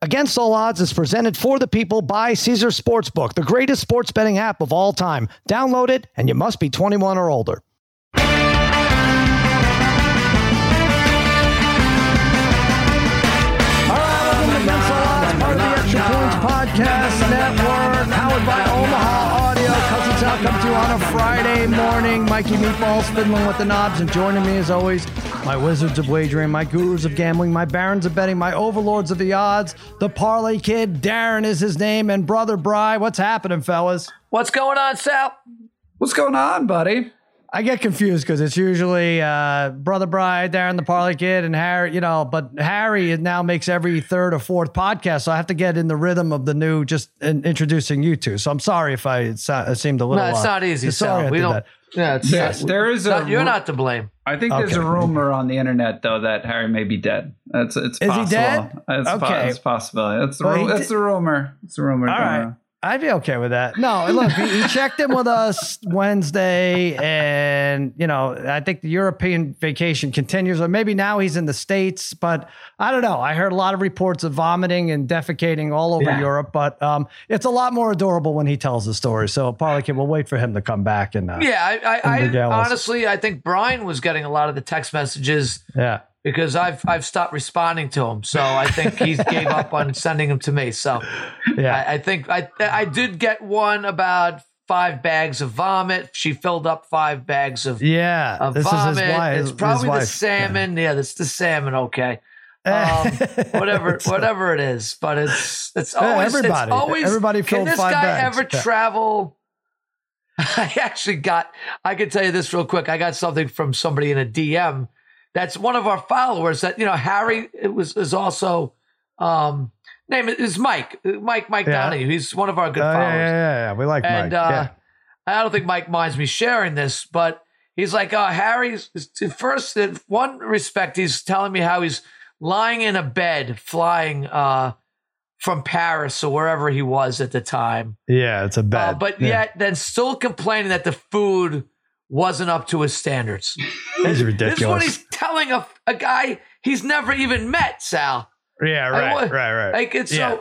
Against All Odds is presented for the people by Caesars Sportsbook, the greatest sports betting app of all time. Download it, and you must be 21 or older. Podcast Network, powered by Omaha Audio. Cousin Sal comes to you on a Friday morning. Mikey Meatballs fiddling with the knobs, and joining me as always, my wizards of wagering, my gurus of gambling, my barons of betting, my overlords of the odds. The Parlay Kid, Darren is his name, and brother Bry. What's happening, fellas? What's going on, Sal? What's going on, buddy? I get confused because it's usually uh, Brother Bride, Darren the Parlay Kid, and Harry, you know, but Harry now makes every third or fourth podcast. So I have to get in the rhythm of the new, just in, introducing you two. So I'm sorry if I it, so, it seemed a little. No, it's uh, not easy, sorry Sal. I We did don't. that. Yeah, it's, Yes, there is a not- you're not to blame. I think there's Okay. a rumor on the internet though that Harry may be dead. That's it's Is he possible. dead? It's, po- Okay. it's possible. That's the Well, ru- he that's did- the rumor. It's a rumor. All going right. Around. I'd be okay with that. No, look, he, he checked in with us Wednesday, and you know, I think the European vacation continues, or maybe now he's in the states. But I don't know. I heard a lot of reports of vomiting and defecating all over Yeah. Europe, but um, it's a lot more adorable when he tells the story. So, Parlay Kid, we'll wait for him to come back and uh, Yeah, I, I, I honestly, I think Brian was getting a lot of the text messages yeah. Because I've I've stopped responding to him. So I think he gave up on sending them to me. So Yeah. I, I think I I did get one about five bags of vomit. She filled up five bags of, yeah. of this vomit. is his wife. it's probably the salmon. Yeah, that's the salmon. Okay. Um, whatever, It's- whatever it is, but it's it's Yeah, always everybody. It's always Everybody Can this five guy bags. ever Yeah. travel? I actually got. I can tell you this real quick. I got something from somebody in a DM. That's one of our followers. That you know, Harry it was is also. Um, name is Mike. Mike Mike Yeah. Donahue. He's one of our good yeah, followers. yeah, yeah, yeah. We like And Mike. uh, yeah. I don't think Mike minds me sharing this, but he's like, oh, Harry's first in one respect, he's telling me how he's lying in a bed flying uh, from Paris or wherever he was at the time. Yeah, it's a Uh, but yeah. yet then still complaining that the food wasn't up to his standards. he's This is ridiculous. what he's telling a, a guy he's never even met, Sal. yeah, right, wa- right, right. Like it's Yeah.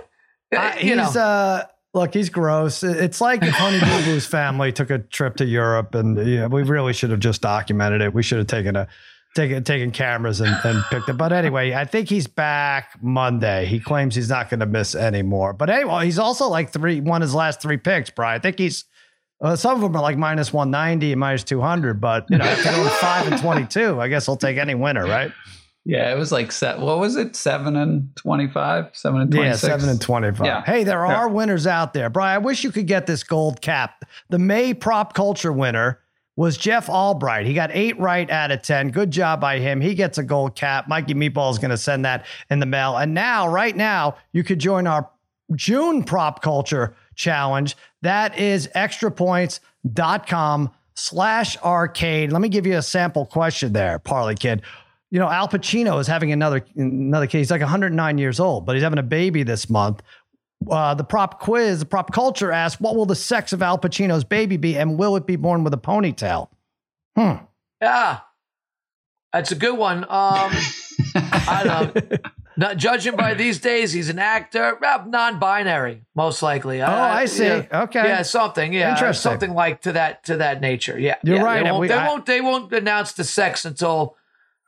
so, uh, you know. he's uh look, he's gross. It's like if Honey Boo Boo's family took a trip to Europe, and yeah, we really should have just documented it. We should have taken a taken taken cameras and, and picked it. But anyway, I think he's back Monday. He claims he's not going to miss anymore. But anyway, he's also like three won his last three picks, Brian. I think he's. Uh, some of them are like minus 190 and minus 200, but you know, going five and 22, I guess he'll take any winner, right? Yeah, it was like set. What was it? Seven and twenty-five. Seven and Yeah, seven and twenty-five. Yeah. Hey, there Yeah. are winners out there, Brian. I wish you could get this gold cap. The May prop culture winner was Jeff Albright. He got eight right out of ten. Good job by him. He gets a gold cap. Mikey Meatball is going to send that in the mail. And now, right now, you could join our June prop culture challenge. That is extrapoints.com slash arcade. Let me give you a sample question there, Parlay Kid. You know, Al Pacino is having another another kid. He's like 109 years old, but he's having a baby this month. Uh, the prop quiz, the prop culture asks, what will the sex of Al Pacino's baby be, and will it be born with a ponytail? Hmm. Yeah, that's a good one. Um, I don't know. Not judging by these days, he's an actor, uh, non-binary, most likely. Oh, I see. Yeah, Okay. yeah, something. Yeah, Interesting. something like to that to that nature. Yeah, You're yeah, right, They won't, we- they, I- won't they won't announce the sex until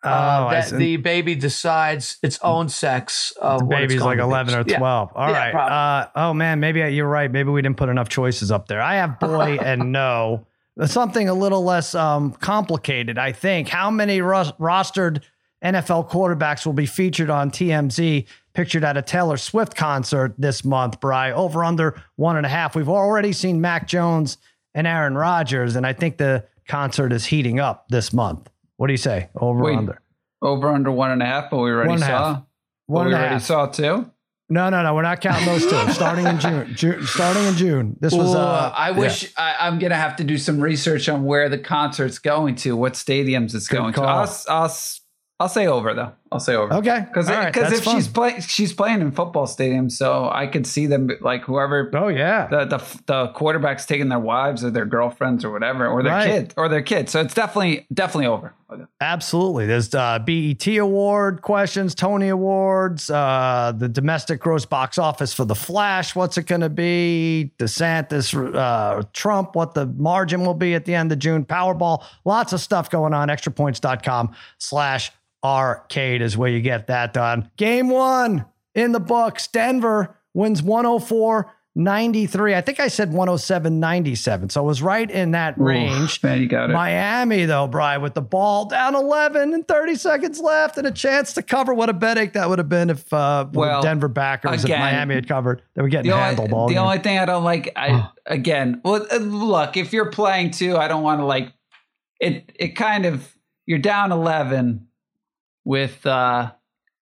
Oh, uh, I that the baby decides its own sex. Of the baby's like 11 or Yeah. 12. All Yeah, right. probably. Uh, oh, man. Maybe you're right. Maybe we didn't put enough choices up there. I have boy and no. Something a little less um, complicated, I think. How many ros- rostered NFL quarterbacks will be featured on TMZ, pictured at a Taylor Swift concert this month, Bry? Over under one and a half. We've already seen Mac Jones and Aaron Rodgers, and I think the concert is heating up this month. What do you say? Over Wait, under? Over under one and a half, but we already One and saw. half. One we already half. saw two. No, no, no. We're not counting those two. starting in June. June starting in June. This was. Uh, I wish I, I'm gonna have to do some research on where the concert's going to, what stadiums it's Good going call. to. I'll, I'll, I'll say over though. I'll say over. Okay. Because right, if fun. she's playing she's playing in football stadiums, so I could see them like whoever Oh yeah. the the the quarterbacks taking their wives or their girlfriends or whatever or their Right. kid or their kids. So it's definitely definitely over. Okay. Absolutely. There's uh, BET award questions, Tony Awards, uh, the domestic gross box office for The Flash. What's it going to be? DeSantis, uh, Trump, what the margin will be at the end of June. Powerball. Lots of stuff going on. Extrapoints.com slash arcade is where you get that done. Game one in the books. Denver wins 104 93. I think I said 107 97. So it was right in that range. Man, you got it. Miami, though, Brian, with the ball down 11 and 30 seconds left and a chance to cover. What a headache that would have been if uh, Well, Denver backers, again, if Miami had covered. They were getting the handled all the game. only thing I don't like, I again, well, uh, look, if you're playing too, I don't want to like it. It kind of you're down eleven with uh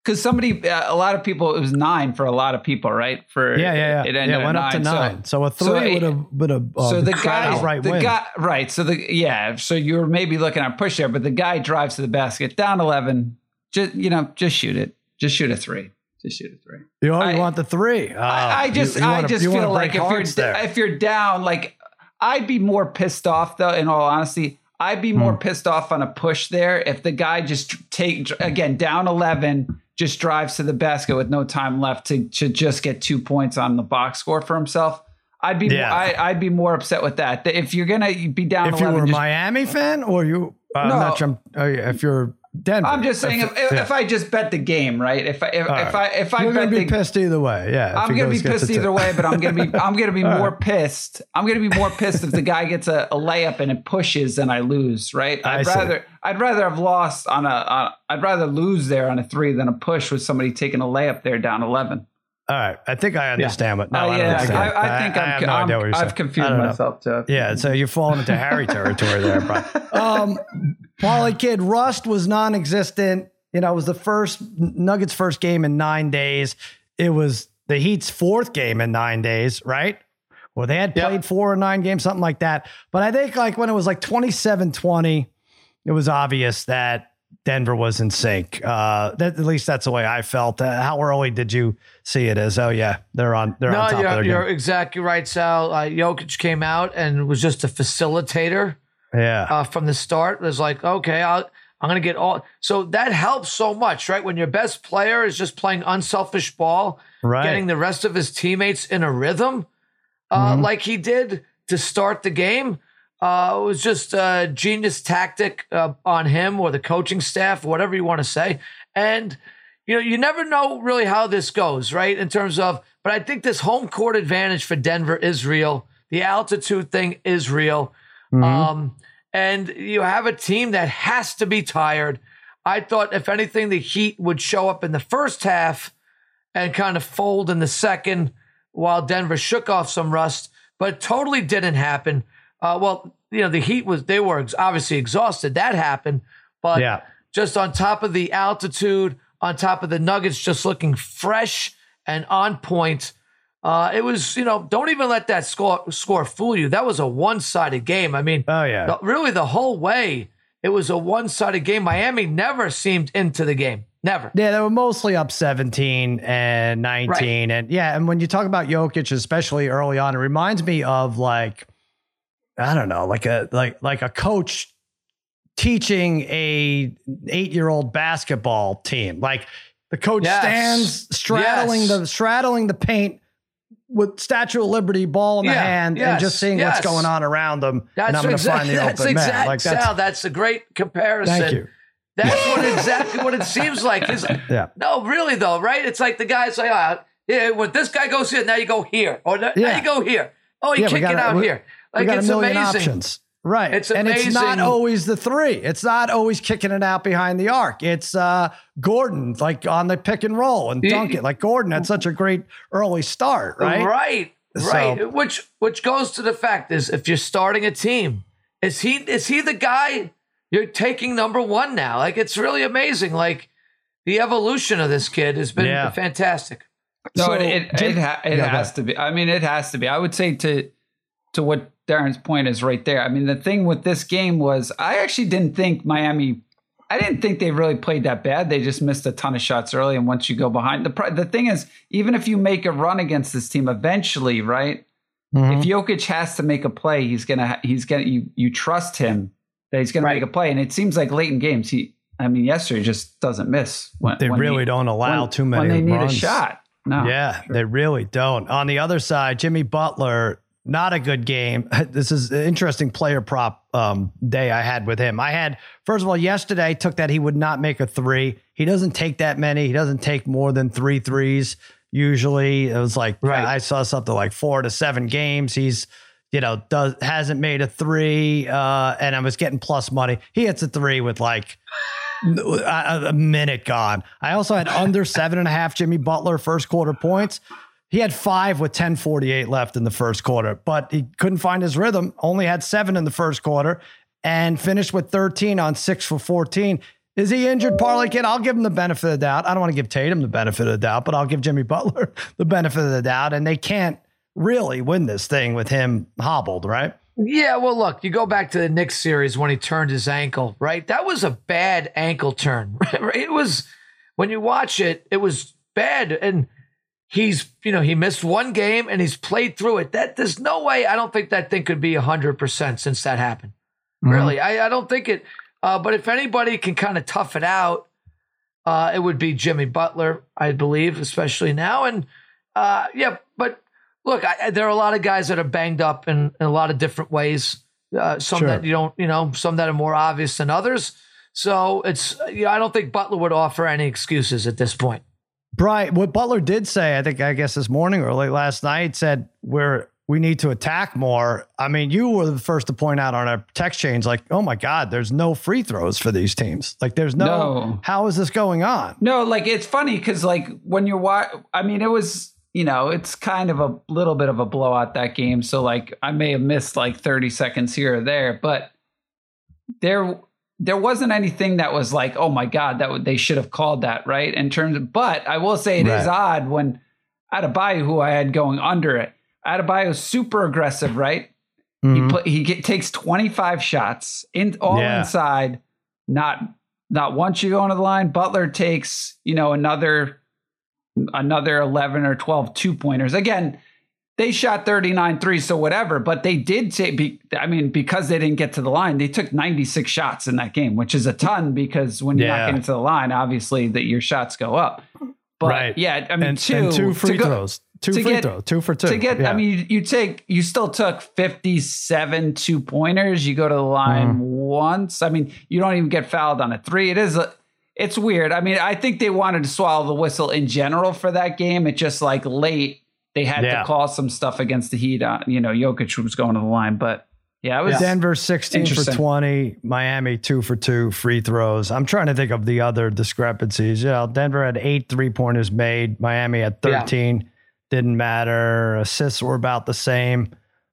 because somebody, uh, a lot of people, it was nine for a lot of people, right? For yeah, yeah, it yeah. ended yeah, at went up to nine. So, a three so it- would have would have uh, so the guy, outright the win. guy, right? So the yeah, so you're maybe looking at push there, but the guy drives to the basket, down eleven. Just you know, just shoot it. Just shoot a three. Just shoot a three. you, you I- want the three. Uh, I, I just, you- you I wanna- just feel like if you're there. if you're down, like I'd be more pissed off though. In all honesty, I'd be Hmm. more pissed off on a push there if the guy just take again down eleven, just drives to the basket with no time left to to just get two points on the box score for himself. I'd be Yeah. I, I'd be more upset with that. If you're gonna be down if you 11, were a just- Miami fan or you, uh, I'm No. not sure. oh, yeah, if you're Denver, I'm just saying if, if, yeah. if I just bet the game, right? If I if, All if. I if I you're bet gonna be the pissed either way. Yeah, I'm gonna be pissed to- either way, but I'm gonna be I'm gonna be more right. pissed. I'm gonna be more pissed if the guy gets a, a layup and it pushes and I lose. Right? I I'd see. rather I'd rather have lost on a on, I'd rather lose there on a three than a push with somebody taking a layup there down eleven. All right, I think I understand what. No, Oh, I don't yeah, understand. I, I think I, I'm, have no I'm, idea what you're saying. I've confused I know. myself too. Yeah, so you're falling into Harry territory there, Brian. Um, Parlay Kid, Rust was non-existent. You know, it was the first Nuggets' first game in nine days. It was the Heat's fourth game in nine days, right? Well, they had Yep. played four or nine games, something like that. But I think like when it was like 27-20, it was obvious that Denver was in sync. Uh, that, at least that's the way I felt. Uh, how early did you see it as? Oh yeah, they're on. They're No, on top of you're, their you're game. exactly right, Sal. Uh, Jokic came out and was just a facilitator Yeah, uh, from the start. It was like, okay, I'll, I'm going to get all. So that helps so much, right? When your best player is just playing unselfish ball, right. getting the rest of his teammates in a rhythm, uh, Mhm. like he did to start the game. Uh, it was just a genius tactic uh, on him or the coaching staff, whatever you want to say. And you know, you never know really how this goes, right? In terms of, but I think this home court advantage for Denver is real. The altitude thing is real. Mhm. Um, and you have a team that has to be tired. I thought, if anything, the Heat would show up in the first half and kind of fold in the second while Denver shook off some rust, but it totally didn't happen. Uh, well, you know, the Heat was, they were ex- obviously exhausted. That happened. But yeah. just on top of the altitude, on top of the Nuggets just looking fresh and on point. Uh, it was, you know, don't even let that score score fool you. That was a one sided game. I mean, Oh yeah. the- really the whole way, it was a one sided game. Miami never seemed into the game. Never. Yeah, they were mostly up 17 and 19. And yeah, and when you talk about Jokic, especially early on, it reminds me of like, I don't know, like a like like a coach teaching a eight-year-old basketball team. Like the coach Yes. stands straddling Yes. the straddling the paint with Statue of Liberty ball in the Yeah, hand and just seeing yes. what's going on around them. That's and I'm going to find the that's open exact, man. Like that's Sal, that's a great comparison. thank you. That's what exactly what it seems like. Is Yeah. no, really though, right? It's like the guy's like, ah, yeah, when this guy goes here, now you go here, or now Yeah. you go here. Oh, you Yeah, kick it gotta- out we- here. We Like got a million amazing. options. Right. It's and it's not always the three. It's not always kicking it out behind the arc. It's uh Gordon like on the pick and roll and Y- dunk it. Like Gordon had such a great early start, right? Right. So- Right. Which which goes to the fact is if you're starting a team, is he is he the guy you're taking number one now? Like it's really amazing. Like the evolution of this kid has been Yeah. fantastic. No, So, it it, it, ha- it Yeah, has to be. I mean, it has to be. I would say to to what Darren's point is right there. I mean, the thing with this game was I actually didn't think Miami I didn't think they really played that bad. They just missed a ton of shots early, and once you go behind, the the thing is, even if you make a run against this team, eventually, right? Mhm. If Jokic has to make a play, he's gonna he's gonna you you trust him that he's gonna Right. make a play, and it seems like late in games he. I mean, yesterday just doesn't miss. When, They when really he- don't allow when- too many when they need a shot. No, Yeah, they really don't. On the other side, Jimmy Butler, not a good game. This is an interesting player prop um, day I had with him. I had, first of all, yesterday took that he would not make a three. He doesn't take that many. He doesn't take more than three threes usually. It was like, Right. I saw something like four to seven games. He's, you know, does hasn't made a three, uh, and I was getting plus money. He hits a three with like a, a minute gone. I also had under seven and a half Jimmy Butler first quarter points. He had five with 1048 left in the first quarter, but he couldn't find his rhythm. Only had seven in the first quarter and finished with 13 on six for 14. Is he injured, Parlay Kid? I'll give him the benefit of the doubt. I don't want to give Tatum the benefit of the doubt, but I'll give Jimmy Butler the benefit of the doubt. And they can't really win this thing with him hobbled, right? Yeah, well, look, you go back to the Knicks series when he turned his ankle, right? That was a bad ankle turn. It was when you watch it, it was bad, and he's you know he missed one game and he's played through it. That there's no way. I don't think that thing could be hundred percent since that happened. Really, I, I don't think it. Uh, but if anybody can kind of tough it out, uh, it would be Jimmy Butler, I believe, especially now. And uh, yeah, but look, I, I- there are a lot of guys that are banged up in, in a lot of different ways. Uh, some Sure. that you don't, you know, some that are more obvious than others. So it's, you know, I don't think Butler would offer any excuses at this point. Brian, what Butler did say, I think, I guess this morning or late last night, said we're we need to attack more. I mean, you were the first to point out on our text change, like, oh my God, there's no free throws for these teams. Like, there's no, No. how is this going on? No, like it's funny because like when you're wa- I mean, it was you know it's kind of a little bit of a blowout that game. So like I may have missed like 30 seconds here or there, but there there wasn't anything that was like oh my god that w- they should have called that right in terms. Of, but I will say it is Right. odd when Adebayo, who I had going under it, Adebayo's super aggressive, right? He Mhm. put, he get, takes 25 shots in all Yeah. inside. Not not once you go into the line. Butler takes you know another another 11 or 12 two pointers. Again, they shot 39 threes, so whatever. But they did take, I mean, because they didn't get to the line, they took 96 shots in that game, which is a ton because when you're Yeah. not getting to the line, obviously that your shots go up. But Right. yeah, I mean, and, two, and two free go- throws, two free get- throws, two for two. to get Yeah. i mean you, you take you still took 57 two pointers you go to the line Mhm. once i mean you don't even get fouled on a three it is a, it's weird i mean i think they wanted to swallow the whistle in general for that game it just like late they had Yeah. to call some stuff against the heat on you know Jokic was going to the line but yeah it was Denver 16 for 20, Miami 2 for 2 free throws. I'm trying to think of the other discrepancies. You know, Denver had 8 three-pointers made, Miami had Yeah. 13. Didn't matter. Assists were about the same.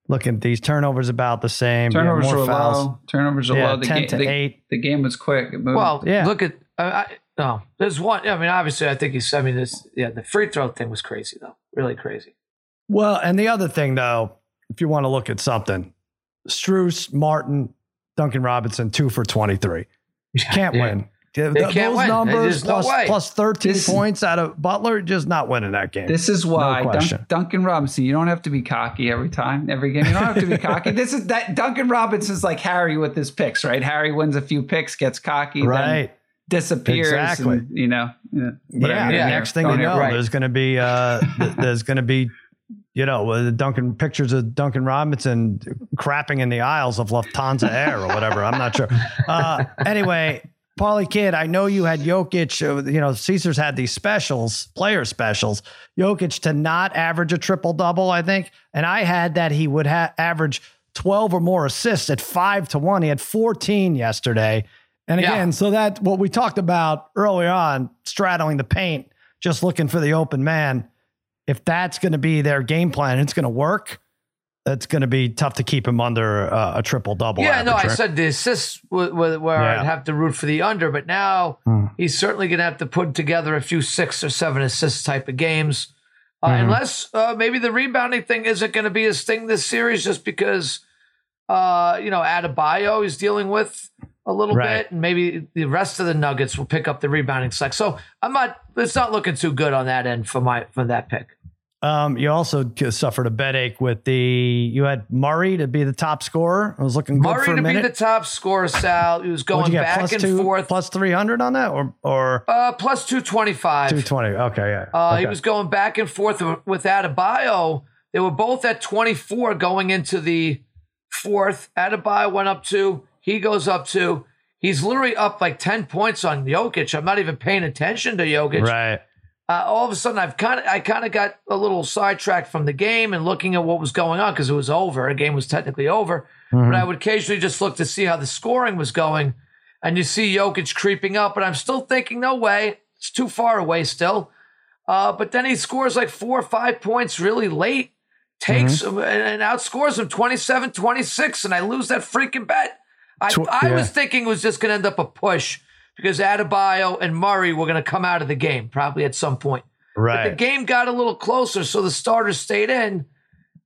Look at these turnovers about the same. Yeah, turnovers more were fouls. low turnovers were Yeah, low the, 10 ga- to the, 8. the game was quick it moved. Well, Yeah. look at, I, I, no, there's one. I mean, obviously, I think he's, I mean, this, yeah, the free throw thing was crazy, though. Really crazy. Well, and the other thing though, if you want to look at something, Strus, Martin, Duncan Robinson 2 for 23. You Can't Yeah. win. They th- can't Those win. numbers There's no plus 13 This- points out of Butler, just not winning that game. This is why Dun- question. Duncan Robinson. You don't have to be cocky every time, every game. You don't have to be cocky. This is that Duncan Robinson's like Harry with his picks, right? Harry wins a few picks, gets cocky, then right. Disappears. Exactly. and, you know, yeah. Yeah. Yeah. Next thing you know, right. there's going to be uh, there's going to be you know uh, Duncan pictures of Duncan Robinson crapping in the aisles of Lufthansa Air or whatever. I'm not sure. Uh, anyway, Parlay Kid, I know you had Jokic. Uh, you know Caesars had these specials, player specials. Jokic to not average a triple double, I think, and I had that he would ha- average 12 or more assists at five to one. He had 14 yesterday. And Yeah. again, so that what we talked about earlier on, straddling the paint, just looking for the open man. If that's going to be their game plan, it's going to work. It's going to be tough to keep him under uh, a triple double. Yeah, no, I said the assists w- w- where Yeah. I'd have to root for the under, but now Hmm. he's certainly going to have to put together a few six or seven assist type of games. Uh, Mhm. Unless uh, maybe the rebounding thing isn't going to be his thing this series, just because uh, you know, Adebayo is dealing with a little Right. bit, and maybe the rest of the Nuggets will pick up the rebounding slack. So I'm not. It's not looking too good on that end for my for that pick. Um, you also suffered a bed ache with the. You had Murray to be the top scorer. I was looking good Murray for a to be the top scorer, Sal. He was going back Plus and two, forth. plus three hundred on that, or or uh, plus two twenty five. two twenty? Okay, yeah. Uh, He was going back and forth with Adebayo. They were both at 24 going into the fourth. Adebayo went up two. He goes up two. He's literally up like 10 points on Jokic. I'm not even paying attention to Jokic. right. Uh, all of a sudden, I've kind of I kind of got a little sidetracked from the game and looking at what was going on because it was over. The game was technically over, Mhm. but I would occasionally just look to see how the scoring was going, and you see Jokic creeping up, but I'm still thinking, no way, it's too far away still. Uh, but then he scores like four or five points really late, takes Mm-hmm. and, outscores him 27 26, and I lose that freaking bet. I, Tw- I yeah. was thinking it was just going to end up a push because Adebayo and Murray were going to come out of the game probably at some point. But the Right. game got a little closer, so the starters stayed in,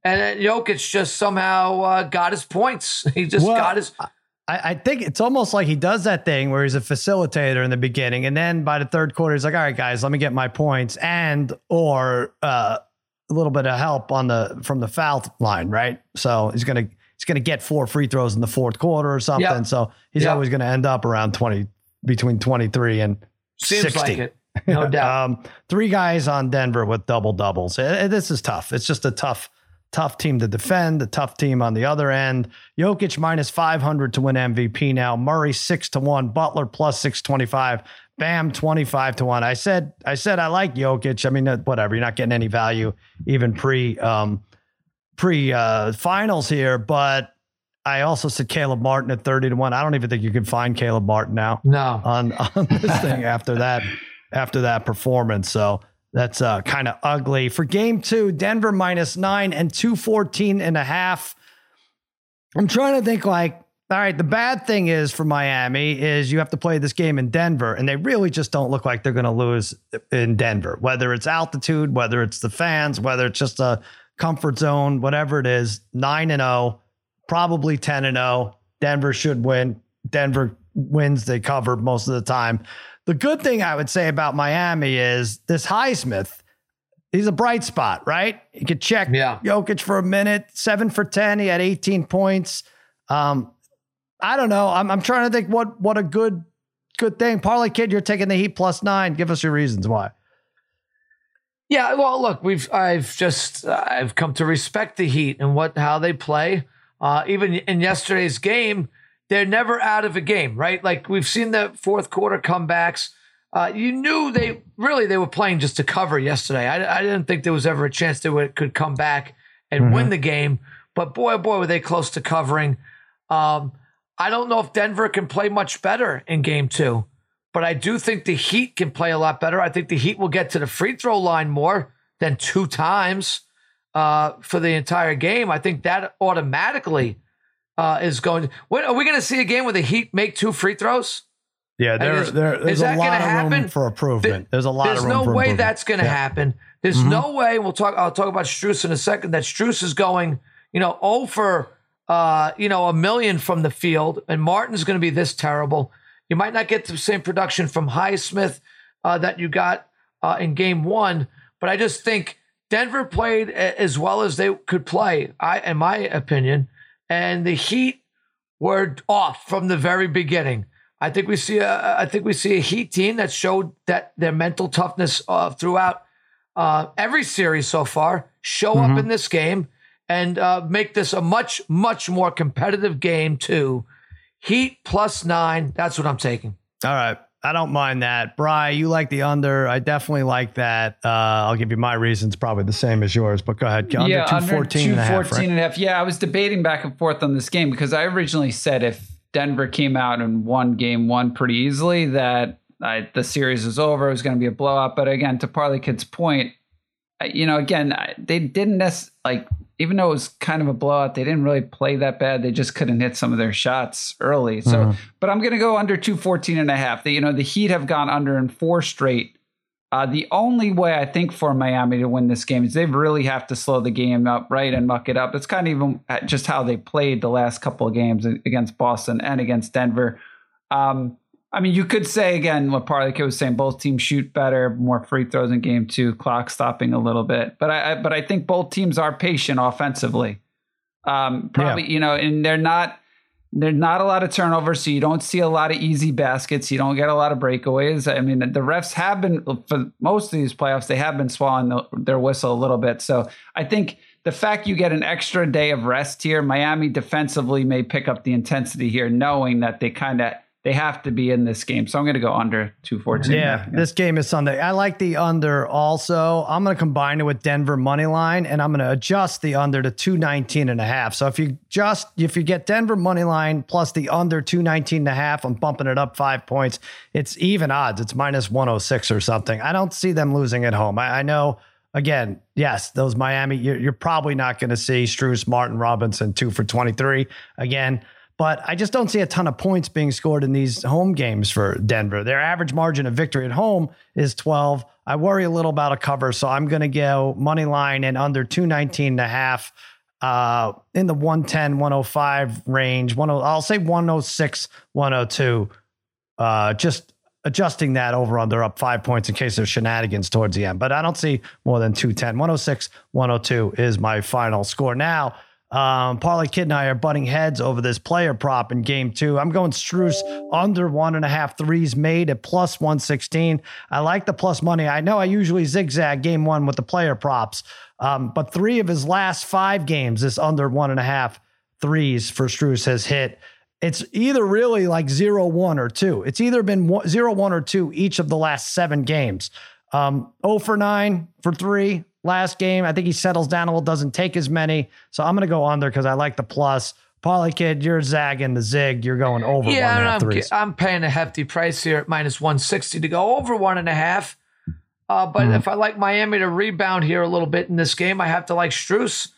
and then Jokic just somehow uh, got his points. He just Well, got his. I, I think it's almost like he does that thing where he's a facilitator in the beginning, and then by the third quarter, he's like, "All right, guys, let me get my points and or uh, a little bit of help on the from the foul line, right? So he's gonna he's gonna get four free throws in the fourth quarter or something. Yep. So he's Yep. always gonna end up around twenty between twenty three and Seems 60. like it, no doubt. Um, three guys on Denver with double doubles. Eh, eh, This is tough. It's just a tough, tough team to defend. A tough team on the other end. Jokic minus five hundred to win MVP now. Murray six to one. Butler plus six twenty five. Bam twenty five to one. I said I said I like Jokic. I mean uh, whatever. You're not getting any value even pre um, pre uh, finals here, but. I also said Caleb Martin at 30 to 1. I don't even think you can find Caleb Martin now no, on on this thing after that after that performance. So that's uh, kind of ugly. For game two, Denver minus nine and 214 and a half. I'm trying to think like, all right, the bad thing is for Miami is you have to play this game in Denver, and they really just don't look like they're going to lose in Denver, whether it's altitude, whether it's the fans, whether it's just a comfort zone, whatever it is, 9 and 0, probably 10 and 0. Denver should win. Denver wins, they cover most of the time. The good thing I would say about Miami is this Highsmith, he's a bright spot, right? You could check Yeah. Jokic for a minute, seven for 10. He had 18 points. Um, I don't know. I'm, I'm trying to think what, what a good, good thing. Parlay kid, you're taking the Heat plus nine. Give us your reasons why. Yeah, well, look, we've I've just I've come to respect the Heat and what how they play. Uh, even in yesterday's game, they're never out of a game, right? Like we've seen the fourth quarter comebacks. Uh, you knew they really they were playing just to cover yesterday. I, I didn't think there was ever a chance they would, could come back and win the game. But boy, oh boy, were they close to covering. Um, I don't know if Denver can play much better in game two, but I do think the Heat can play a lot better. I think the Heat will get to the free throw line more than two times uh, for the entire game. I think that automatically uh, is going to. When, are we going to see a game where the Heat make two free throws? Yeah, there, is- there, is there's a that lot of room for improvement. There's a lot There's of room no way that's going to Yeah. happen. There's Mhm. no way. We'll talk. I'll talk about Strus in a second. That Strus is going, you know, over, uh, you know, a million from the field, and Martin's going to be this terrible. You might not get the same production from Highsmith uh, that you got uh, in Game One, but I just think Denver played a- as well as they could play. I, in my opinion, and the Heat were off from the very beginning. I think we see a I think we see a Heat team that showed that their mental toughness uh, throughout uh, every series so far show up in this game and uh, make this a much much more competitive game too. Heat plus nine. That's what I'm taking. All right. I don't mind that. Bry, you like the under. I definitely like that. Uh, I'll give you my reasons, probably the same as yours, but go ahead. Under yeah, 214 and a half. right? and a half. Yeah, I was debating back and forth on this game because I originally said if Denver came out and won game one pretty easily, that I, the series was over. It was going to be a blowout. But again, to Parlay Kid's point, you know, again, they didn't necessarily, like, even though it was kind of a blowout, they didn't really play that bad. They just couldn't hit some of their shots early. So, Mhm. but I'm going to go under 214 and a half. The, you know, the Heat have gone under in four straight Uh, the only way I think for Miami to win this game is they really have to slow the game up, right, and muck it up. It's kind of even just how they played the last couple of games against Boston and against Denver. Um, I mean, you could say again what Parlay was saying: both teams shoot better, more free throws in game two, clock stopping a little bit. But I, I but I think both teams are patient offensively. Um, probably, yeah. you know, and they're not they're not a lot of turnovers, so you don't see a lot of easy baskets. You don't get a lot of breakaways. I mean, the refs have been for most of these playoffs, they have been swallowing the, their whistle a little bit. So I think the fact you get an extra day of rest here, Miami defensively may pick up the intensity here, knowing that they kind of they have to be in this game. So I'm going to go under 214. Yeah, this game is Sunday. I like the under also. I'm going to combine it with Denver money line and I'm going to adjust the under to 219 and a half. So if you just if you get Denver money line plus the under 219 and a half, I'm bumping it up 5 points. It's even odds. It's minus 106 or something. I don't see them losing at home. I, I know again, yes, those Miami, you're, you're probably not going to see Strus, Martin, Robinson, two for 23. Again, but I just don't see a ton of points being scored in these home games for Denver. Their average margin of victory at home is 12. I worry a little about a cover, so I'm going to go money line and under 219 and a half uh, in the 110, 105 range. One, oh, I'll say 106, 102. Uh, just adjusting that over under up five points in case there's shenanigans towards the end. But I don't see more than 210. 106, 102 is my final score. Now, um, Parlay Kid and I are butting heads over this player prop in game two. I'm going Strus under one and a half threes made at plus 116. I like the plus money. I know I usually zigzag game one with the player props, um, but three of his last five games, this under one and a half threes for Strus has hit. It's either really like zero, one, or two. It's either been one, zero, one, or two each of the last seven games. Um, 0 for 9 for 3, last game. I think he settles down a little, doesn't take as many. So I'm going to go under because I like the plus. Parlay Kid, you're zagging the zig. You're going over yeah, one and a half threes. I'm paying a hefty price here at minus 160 to go over one and a half. Uh, but mm-hmm. if I like Miami to rebound here a little bit in this game, I have to like Strus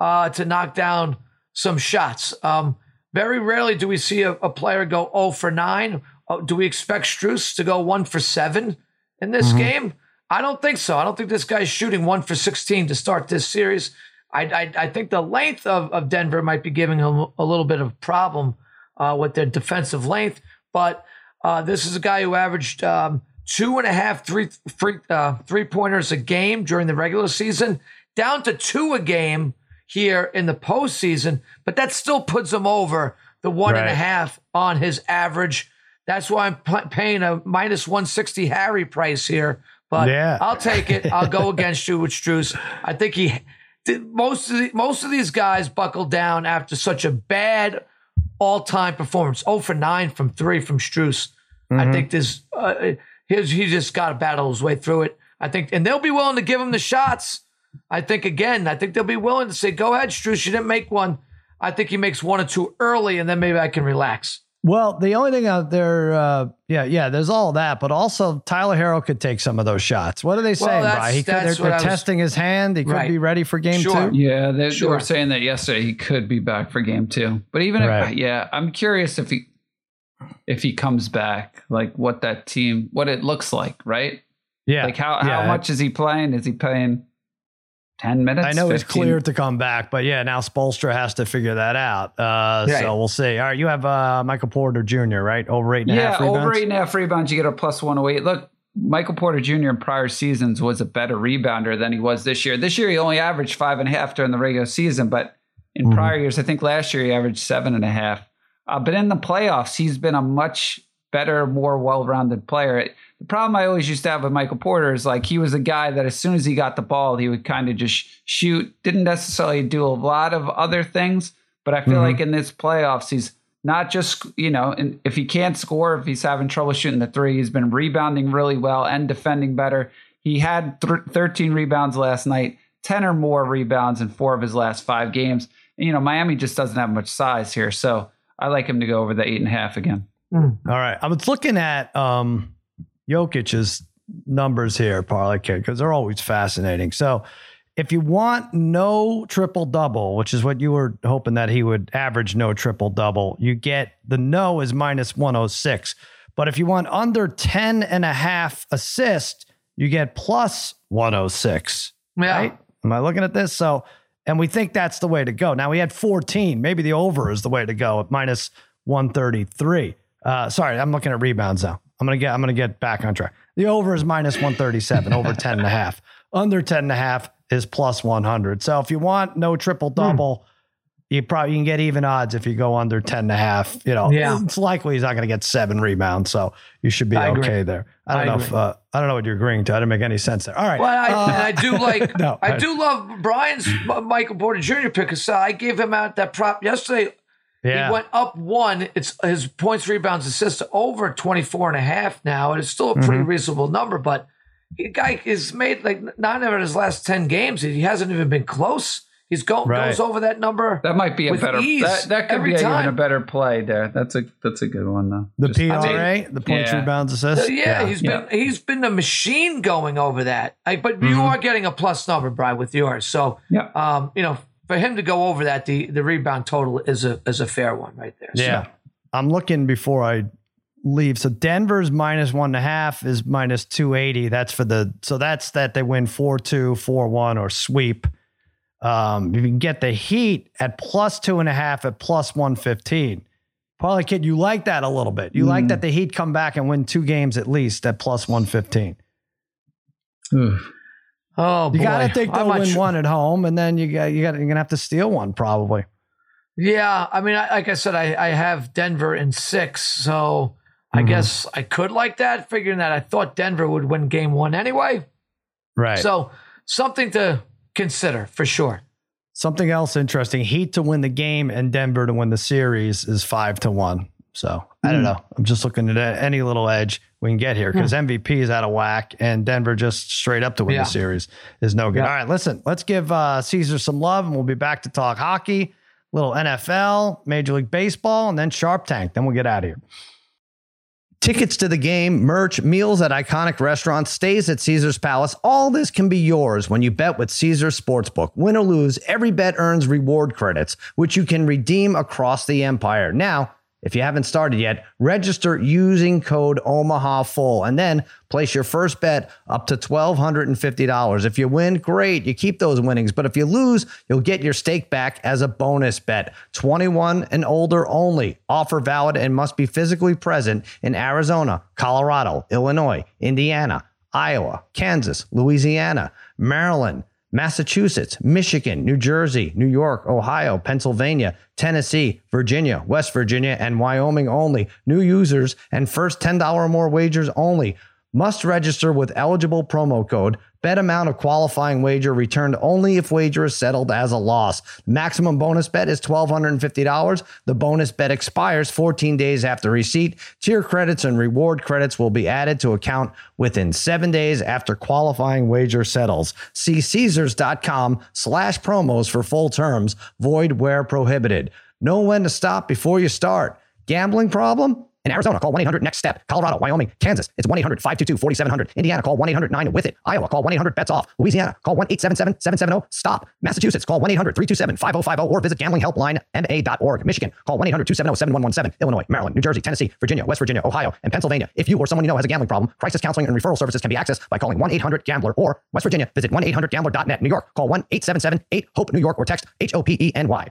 uh, to knock down some shots. Um, very rarely do we see a, a, player go 0 for 9. Uh, do we expect Strus to go 1 for 7 in this mm-hmm. game? I don't think so. I don't think this guy's shooting one for 16 to start this series. I, I, I think the length of, of Denver might be giving him a little bit of problem uh, with their defensive length. But uh, this is a guy who averaged um, two and a half three, three, uh, three pointers a game during the regular season, down to two a game here in the postseason. But that still puts him over the one right. and a half on his average. That's why I'm p- paying a minus 160 Harry price here but yeah. I'll take it. I'll go against you with Strus. I think he did most of the, most of these guys buckled down after such a bad all time performance. Oh for nine from three from Strus. Mm-hmm. I think this uh, he just got to battle his way through it. I think, and they'll be willing to give him the shots. I think again, I think they'll be willing to say, "Go ahead, Strus. You didn't make one." I think he makes one or two early, and then maybe I can relax. Well, the only thing out there, uh, yeah, yeah, there's all that, but also Tyler Herro could take some of those shots. What are they saying, well, He could, they're, they're testing his hand. He could right. be ready for game sure. two. Yeah, they, sure. they, were saying that yesterday. He could be back for game two. But even right. if, yeah, I'm curious if he if he comes back, like what that team, what it looks like, right? Yeah, like how yeah. how much is he playing? Is he playing? 10 minutes. I know 15. he's cleared to come back, but yeah, now Spoelstra has to figure that out. Uh. So we'll see. All right, you have uh, Michael Porter Jr., right? Over eight and yeah, a half rebounds. over eight and a half rebounds. You get a plus 108. Look, Michael Porter Jr. in prior seasons was a better rebounder than he was this year. This year, he only averaged five and a half during the regular season, but in mm-hmm. prior years, I think last year he averaged seven and a half. Uh, but in the playoffs, he's been a much better, more well rounded player. The problem I always used to have with Michael Porter is like he was a guy that as soon as he got the ball, he would kind of just shoot, didn't necessarily do a lot of other things. But I feel mm-hmm. like in this playoffs, he's not just, you know, and if he can't score, if he's having trouble shooting the three, he's been rebounding really well and defending better. He had th- 13 rebounds last night, 10 or more rebounds in four of his last five games. And, you know, Miami just doesn't have much size here. So I like him to go over the eight and a half again. Mm. All right. I was looking at um, Jokic's numbers here, Parlay Kid, because they're always fascinating. So if you want no triple double, which is what you were hoping that he would average no triple double, you get the no is minus 106. But if you want under 10 and a half assist, you get plus 106. Yeah. Right? Am I looking at this? So, and we think that's the way to go. Now we had 14. Maybe the over is the way to go at minus 133. Uh, sorry, I'm looking at rebounds now. I'm gonna get I'm gonna get back on track. The over is minus 137, over 10 and a half. Under 10 and a half is plus 100. So if you want no triple double, you probably you can get even odds if you go under 10 and a half. You know, Yeah. it's likely he's not going to get seven rebounds. So you should be I agree. okay there. I don't I know agree. if, uh, I don't know what you're agreeing to. I didn't make any sense there. All right. Well, I, Uh, I do like, no, I I- do love Brian's Michael Porter Jr. pick. So I gave him out that prop yesterday. Yeah. He went up one. It's his points, rebounds, assists over 24 and a half now. And it's still a pretty Mm-hmm. reasonable number, but the guy is made like nine of his last 10 games. He hasn't even been close. He's go, Right. goes over that number. That might be a better. ease, that, that could every be even time. a better play there. That's a that's a good one though. the Just- PRA, the points, yeah. rebounds, Uh, assists. yeah, he's Yeah. been he's been a machine going over that. Like, but you Mhm. are getting a plus number, Brian, with yours. So Yeah. um, you know, for him to go over that, the the rebound total is a is a fair one right there. So- Yeah. I'm looking before I leave. So Denver's minus one and a half is minus 280. That's for the, so that's that they win 4 2, 4 1 or sweep. Um, you can get the Heat at plus two and a half at plus 115. Probably, kid, you like that a little bit. You like Mm. that the Heat come back and win two games at least at plus 115. Oof. Oh, You boy. got to think they'll win one at home, and then you got you got you're gonna have to steal one probably. Yeah, I mean, I, like I said, I, I have Denver in six, so I Mhm. guess I could like that, figuring that I thought Denver would win game one anyway. Right. So something to consider for sure. Something else interesting: Heat to win the game and Denver to win the series is five to one. So I don't Hmm. know. I'm just looking at any little edge we can get here because MVP is out of whack and Denver just straight up to win Yeah. the series is no good. Yeah. All right, listen, let's give uh, Caesar some love and we'll be back to talk hockey, little NFL, Major League Baseball, and then Sharp Tank. Then we'll get out of here. Tickets to the game, merch, meals at iconic restaurants, stays at Caesar's Palace. All this can be yours when you bet with Caesar's Sportsbook. Win or lose, every bet earns reward credits, which you can redeem across the empire. Now, if you haven't started yet, register using code Omaha Full and then place your first bet up to $1,250. If you win, great. You keep those winnings. But if you lose, you'll get your stake back as a bonus bet. 21 and older only. Offer valid and must be physically present in Arizona, Colorado, Illinois, Indiana, Iowa, Kansas, Louisiana, Maryland, Massachusetts, Michigan, New Jersey, New York, Ohio, Pennsylvania, Tennessee, Virginia, West Virginia, and Wyoming only. New users and first $10 or more wagers only. Must register with eligible promo code. Bet amount of qualifying wager returned only if wager is settled as a loss. Maximum bonus bet is $1,250. The bonus bet expires 14 days after receipt. Tier credits and reward credits will be added to account within seven days after qualifying wager settles. See Caesars.com slash promos for full terms. Void where prohibited. Know when to stop before you start. Gambling problem? In Arizona, call 1 800 NEXT STEP. Colorado, Wyoming, Kansas, it's 1 800 522 4700. Indiana, call 1 800 9 with it. Iowa, call 1 800 bets off. Louisiana, call 1 877 770 STOP. Massachusetts, call 1 800 327 5050 or visit gamblinghelplinema.org. Michigan, call 1 800 270 7117. Illinois, Maryland, New Jersey, Tennessee, Virginia, West Virginia, Ohio, and Pennsylvania. If you or someone you know has a gambling problem, crisis counseling and referral services can be accessed by calling 1 800 Gambler or West Virginia, visit 1 800 Gambler.net. New York, call 1 877 8 HOPE New York or text H O P E N Y.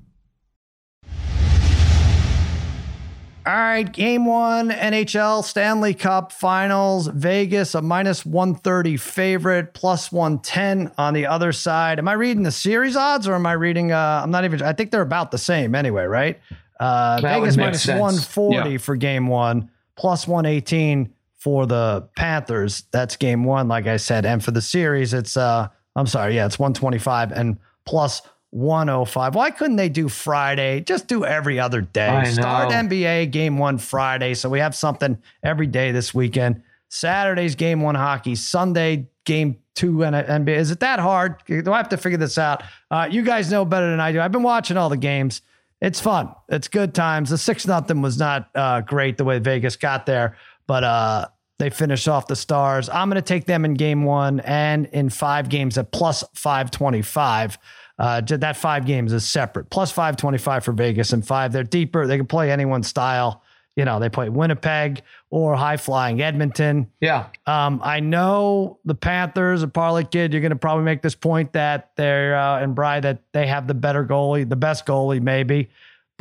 All right, game one, NHL Stanley Cup Finals. Vegas, a minus 130 favorite, plus 110 on the other side. Am I reading the series odds or am I reading? Uh, I'm not even, I think they're about the same anyway, right? Uh, Vegas minus sense. 140 Yeah. for game one, plus 118 for the Panthers. That's game one, like I said. And for the series, it's, uh, I'm sorry, yeah, it's 125 and plus 105. Why couldn't they do Friday? Just do every other day. I Start know. NBA game one Friday. So we have something every day this weekend. Saturday's game one hockey. Sunday game two and NBA. Is it that hard? Do I have to figure this out? Uh, you guys know better than I do. I've been watching all the games. It's fun. It's good times. The six nothing was not uh, great the way Vegas got there, but uh, they finished off the Stars. I'm going to take them in game one and in five games at plus five twenty five. Uh, that five games is separate. Plus 525 for Vegas and five. They're deeper. They can play anyone's style. You know, they play Winnipeg or high flying Edmonton. Yeah. Um, I know the Panthers, a parlay kid, you're going to probably make this point that they're, uh, and Bry, that they have the better goalie, the best goalie, maybe.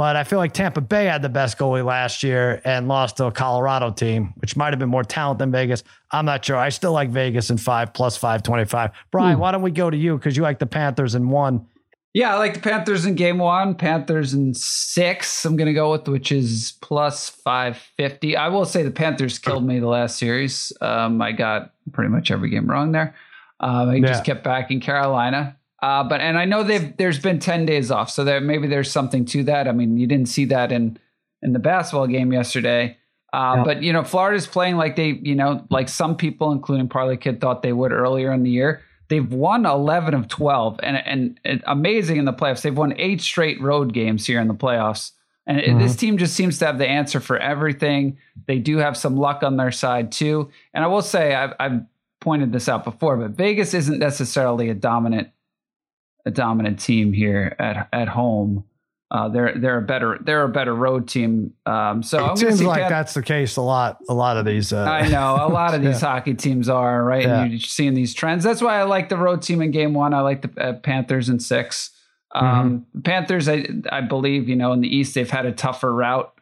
But I feel like Tampa Bay had the best goalie last year and lost to a Colorado team, which might have been more talent than Vegas. I'm not sure. I still like Vegas in five plus 525. Brian, why don't we go to you? Because you like the Panthers in one. Yeah, I like the Panthers in game one, Panthers in six. I'm going to go with, which is plus 550. I will say the Panthers killed me the last series. Um, I got pretty much every game wrong there. Um, I Yeah. just kept backing Carolina. Uh, but and I know they've there's been 10 days off, so there maybe there's something to that. I mean, you didn't see that in in the basketball game yesterday. Uh, Yeah. But you know, Florida's playing like they, you know, like some people, including Parlay Kid, thought they would earlier in the year. They've won 11 of 12, and and, and amazing in the playoffs. They've won eight straight road games here in the playoffs, and it- this team just seems to have the answer for everything. They do have some luck on their side too, and I will say I've, I've pointed this out before, but Vegas isn't necessarily a dominant a dominant team here at at home. Uh, they're they're a better they're a better road team. Um, so I'm It seems see like Pan- that's the case a lot. A lot of these. Uh, I know a lot of these hockey teams are right. Yeah. And you're seeing these trends. That's why I like the road team in game one. I like the uh, Panthers in six. Um, Mm-hmm. Panthers, I I believe you know in the East they've had a tougher route,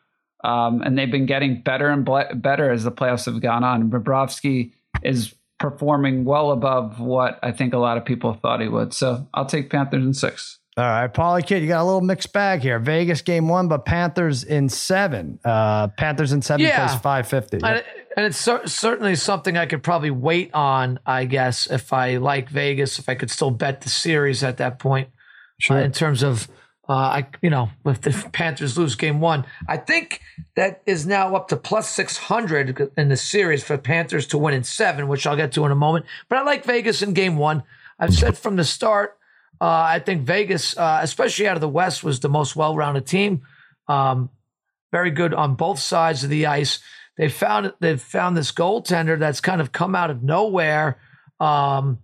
um, and they've been getting better and ble- better as the playoffs have gone on. Bobrovsky is performing well above what I think a lot of people thought he would. So I'll take Panthers in six. All right, Parlay Kid, you got a little mixed bag here. Vegas game one, but Panthers in seven. Uh, Panthers in seven Yeah. plays five fifty. And, and it's cer- certainly something I could probably wait on, I guess, if I like Vegas, if I could still bet the series at that point. uh, in terms of, uh, I you know, if the Panthers lose game one, I think that is now up to plus 600 in the series for Panthers to win in seven, which I'll get to in a moment. But I like Vegas in game one. I've said from the start, uh, I think Vegas, uh, especially out of the West, was the most well rounded team. Um, very good on both sides of the ice. They found they've found this goaltender that's kind of come out of nowhere. Um,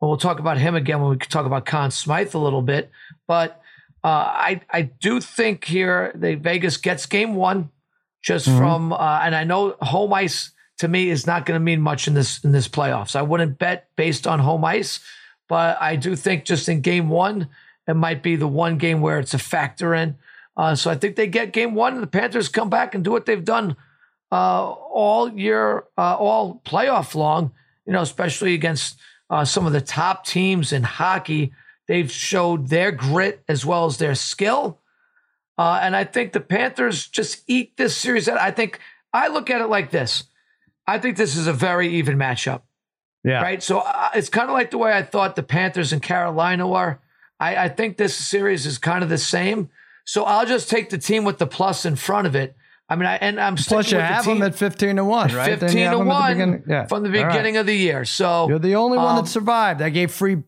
and we'll talk about him again when we talk about Conn Smythe a little bit. But uh, I I do think here they Vegas gets game one just from uh, and I know home ice to me is not going to mean much in this in this playoffs. I wouldn't bet based on home ice, but I do think just in game one it might be the one game where it's a factor in. Uh, so I think they get game one, and the Panthers come back and do what they've done uh, all year, uh, all playoff long. You know, especially against uh, some of the top teams in hockey. They've showed their grit as well as their skill. Uh, and I think the Panthers just eat this series. I think I look at it like this. I think this is a very even matchup, yeah. right? So uh, it's kind of like the way I thought the Panthers and Carolina were. I, I think this series is kind of the same. So I'll just take the team with the plus in front of it. I mean, I, and I'm Plus, you with the have them at fifteen to one, right? Fifteen have to them at the one yeah. from the All right. beginning of the year. So You're the only one Um, that survived. I gave free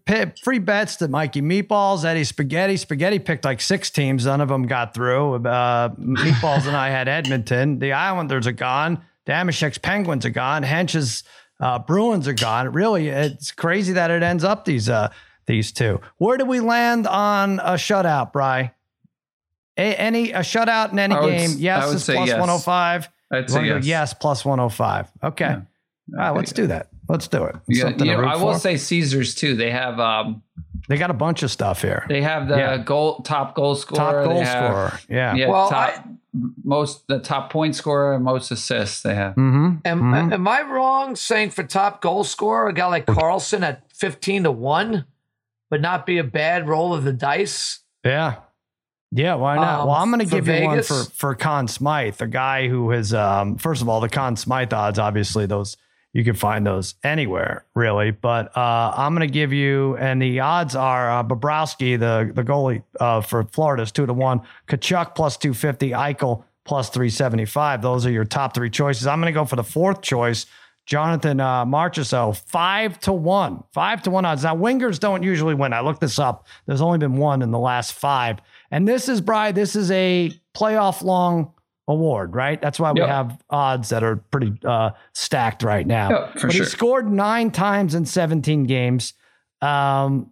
free bets to Mikey Meatballs, Eddie Spaghetti. Spaghetti picked like six teams. None of them got through. Uh, Meatballs and I had Edmonton. The Islanders are gone. Damashek's Penguins are gone. Hench's uh, Bruins are gone. Really, it's crazy that it ends up these uh, these two. Where do we land on a shutout, Bry? A- any a shutout in any would game? Yes, I would is plus yes. 105. I'd say yes. yes, plus 105. Okay. All right, let's do that. Let's do it. Yeah, Something you know, I will for. say Caesars too. They have um, they got a bunch of stuff here. they have the Yeah. goal top goal scorer. Top goal have- scorer. Yeah. Yeah, Well, top, most the top point scorer and most assists they have. Mm-hmm. Am, am I wrong saying for top goal scorer, a guy like Karlsson at 15 to 1 would not be a bad roll of the dice? Yeah. Yeah, why not? Um, well, I'm going to give you one for for Conn Smythe, a guy who has um first of all, the Conn Smythe odds obviously those you can find those anywhere, really, but uh I'm going to give you and the odds are uh, Bobrovsky, the the goalie uh for Florida is 2 to 1, Tkachuk plus 250, Eichel plus 375. Those are your top 3 choices. I'm going to go for the fourth choice. Jonathan uh, Marchessault, five to one, five to one odds. Now, wingers don't usually win. I looked this up. There's only been one in the last five. And this is, Bry, this is a playoff long award, right? That's why we Yep. have odds that are pretty uh, stacked right now. Yep, but sure. he scored nine times in 17 games. Um,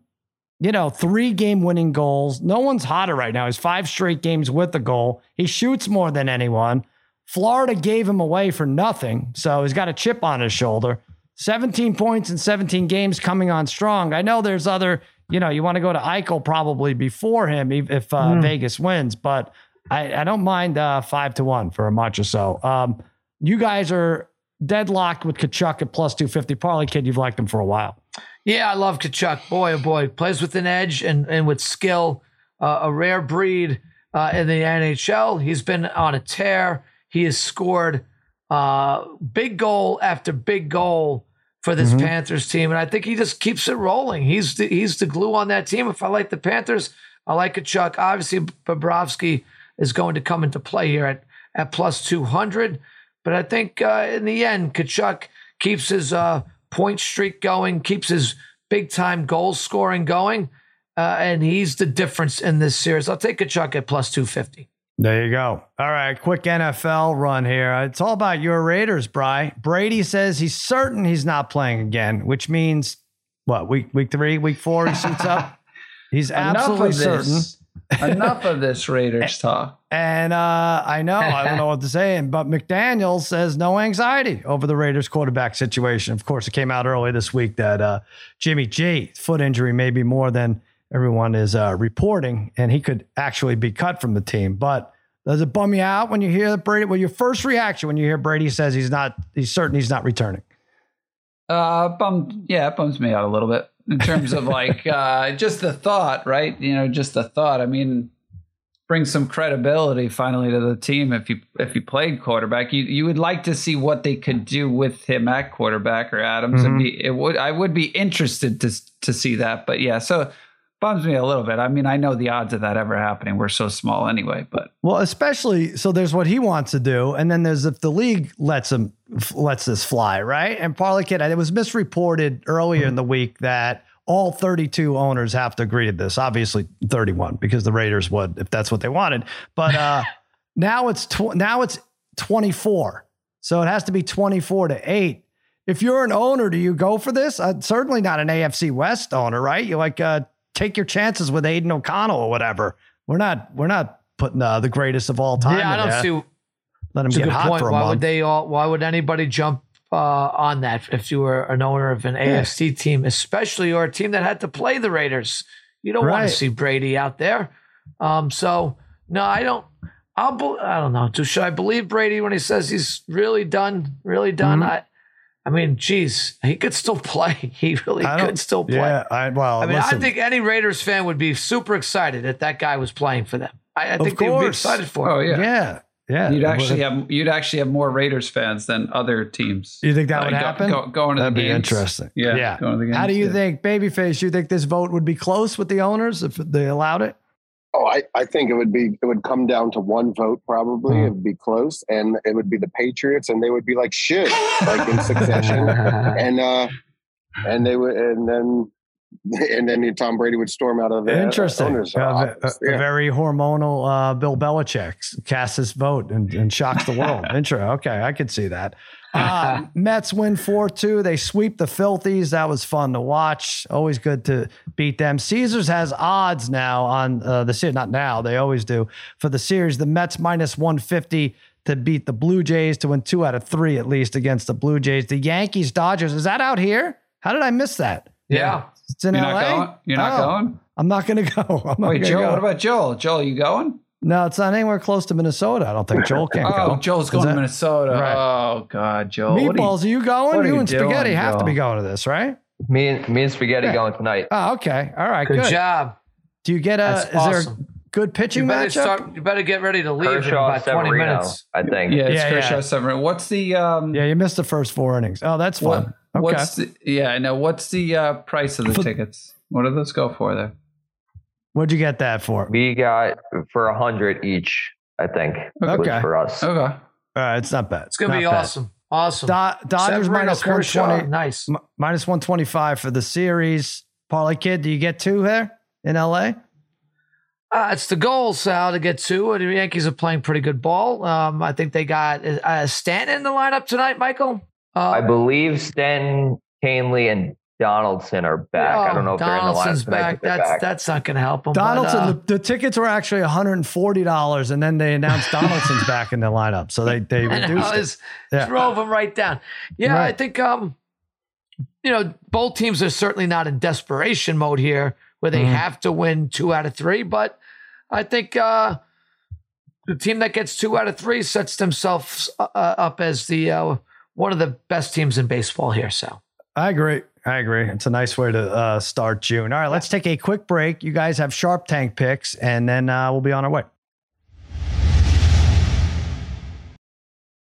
you know, three game winning goals. No one's hotter right now. He's five straight games with the goal. He shoots more than anyone. Florida gave him away for nothing. So he's got a chip on his shoulder. 17 points in 17 games coming on strong. I know there's other, you know, you want to go to Eichel probably before him if, if uh, Vegas wins, but I, I don't mind uh, five to one for a Marchessault. Um, you guys are deadlocked with Tkachuk at plus 250. Parlay Kid, you've liked him for a while. Yeah, I love Tkachuk. Boy, oh boy, plays with an edge and, and with skill, uh, a rare breed uh, in the NHL. He's been on a tear. He has scored uh, big goal after big goal for this Panthers team, and I think he just keeps it rolling. He's the, he's the glue on that team. If I like the Panthers, I like Tkachuk. Obviously, Bobrovsky is going to come into play here at at plus two hundred, but I think uh, in the end, Tkachuk keeps his uh, point streak going, keeps his big time goal scoring going, uh, and he's the difference in this series. I'll take Tkachuk at plus two fifty. There you go. All right, quick NFL run here. It's all about your Raiders, Bry. Brady says he's certain he's not playing again, which means what? Week week three, week four, he suits up. He's absolutely certain. Enough of this Raiders talk. And uh, I know I don't know what to say, but McDaniel says no anxiety over the Raiders quarterback situation. Of course, it came out early this week that uh, Jimmy G foot injury may be more than everyone is uh, reporting, and he could actually be cut from the team. But does it bum you out when you hear that Brady? Well, your first reaction when you hear Brady says he's not, he's certain he's not returning. Uh, bum, yeah, it bums me out a little bit in terms of like uh, just the thought, right? You know, just the thought. I mean, bring some credibility finally to the team. If you if you played quarterback, you you would like to see what they could do with him at quarterback or Adams. It'd be, it would I would be interested to to see that. But yeah, so bums me a little bit. I mean, I know the odds of that ever happening. We're so small anyway, but Well, especially so there's what he wants to do, and then there's if the league lets him lets this fly, right? And Parlay Kid, it was misreported earlier in the week that all 32 owners have to agree to this. Obviously, 31 because the Raiders would if that's what they wanted. But uh, now it's tw- now it's 24, so it has to be 24 to eight. If you're an owner, do you go for this? Uh, certainly not an AFC West owner, right? You like uh, take your chances with Aidan O'Connell or whatever. We're not we're not putting uh, the greatest of all time. Yeah, I don't see. Let him get good hot point. for a Why month. would they all? Why would anybody jump uh, on that if you were an owner of an AFC team, especially or a team that had to play the Raiders? You don't want to see Brady out there. Um, so no, I don't. I'll. be- I don't know. Do should I believe Brady when he says he's really done? Really done? Mm-hmm. I. I mean, geez, he could still play. He really could still play. Yeah, I well, I mean, listen, I think any Raiders fan would be super excited that that guy was playing for them. I, I think they would be excited for. oh yeah. yeah, yeah. You'd Well, actually have you'd actually have more Raiders fans than other teams. You think that would Uh, go- happen? go- going to That'd the be games. interesting. Yeah, yeah. going to the How do you yeah. think, Babyface? You think this vote would be close with the owners if they allowed it? Oh, I, I think it would be it would come down to one vote probably. Mhm. It would be close, and it would be the Patriots, and they would be like shit, like in succession, and uh, and they would, and then and then Tom Brady would storm out of the Interesting. owners' Uh, a- office. a, Yeah. very hormonal uh, Bill Belichick casts his vote and, and shocks the world. Intro. Okay, I could see that. Uh, Mets win 4 2. They sweep the Filthies. That was fun to watch. Always good to beat them. Caesars has odds now on uh, the series. Not now, they always do. For the series, the Mets minus 150 to beat the Blue Jays to win two out of three at least against the Blue Jays. The Yankees Dodgers is that out here? How did I miss that? Yeah. It's in You're LA. not going. You're not Oh, going. I'm not going to go. I'm not Wait, Joel. go. What about Joel? Joel, you going? No, it's not anywhere close to Minnesota. I don't think Joel can't Oh, go. Joel's going that- to Minnesota. Right. Oh God, Joel. What are you- Meatballs, are you going? what are You you and Spaghetti doing, have to be going to this, right? Me and me and Spaghetti Yeah. going tonight. Oh, okay. All right. Good, Good. job. Do you get a? That's is there a good pitching better matchup? start. You better get ready to leave in Kershaw, about twenty minutes. I think. Yeah, it's Yeah, Kershaw yeah. Severino. What's the um? yeah, you missed the first four innings. Oh, that's What, fun. Okay. What's the, yeah, I know. What's the uh, price of the For- tickets? What do those go for there? What'd you get that for? We got for a hundred each. I think Okay. for us. Okay. All right, it's not bad. It's gonna Not be bad. awesome. Awesome. Do- Dodgers Severino, minus one Kershaw. Nice. M- minus 125 for the series. Parlay Kid, do you get two here in LA? Uh, it's the goal, Sal, to get two. The Yankees are playing pretty good ball. Um, I think they got uh, Stanton in the lineup tonight, Michael. Uh, I believe Stanton, Kahnle, and Donaldson are back. I don't know if they're in the Oh, Donaldson's lineup back. That's back. that's not going to help them. Donaldson, but, uh, the, the tickets were actually $140, and then they announced Donaldson's back in the lineup. So they, they reduced it. it's- Yeah. drove them right down. Yeah, I think um, you know, both teams are certainly not in desperation mode here, where they Mhm. have to win two out of three. But I think uh, the team that gets two out of three sets themselves uh, up as the uh, one of the best teams in baseball here. So I agree. I agree. It's a nice way to uh, start June. All right, let's take a quick break. You guys have Sharp Tank picks, and then uh, we'll be on our way.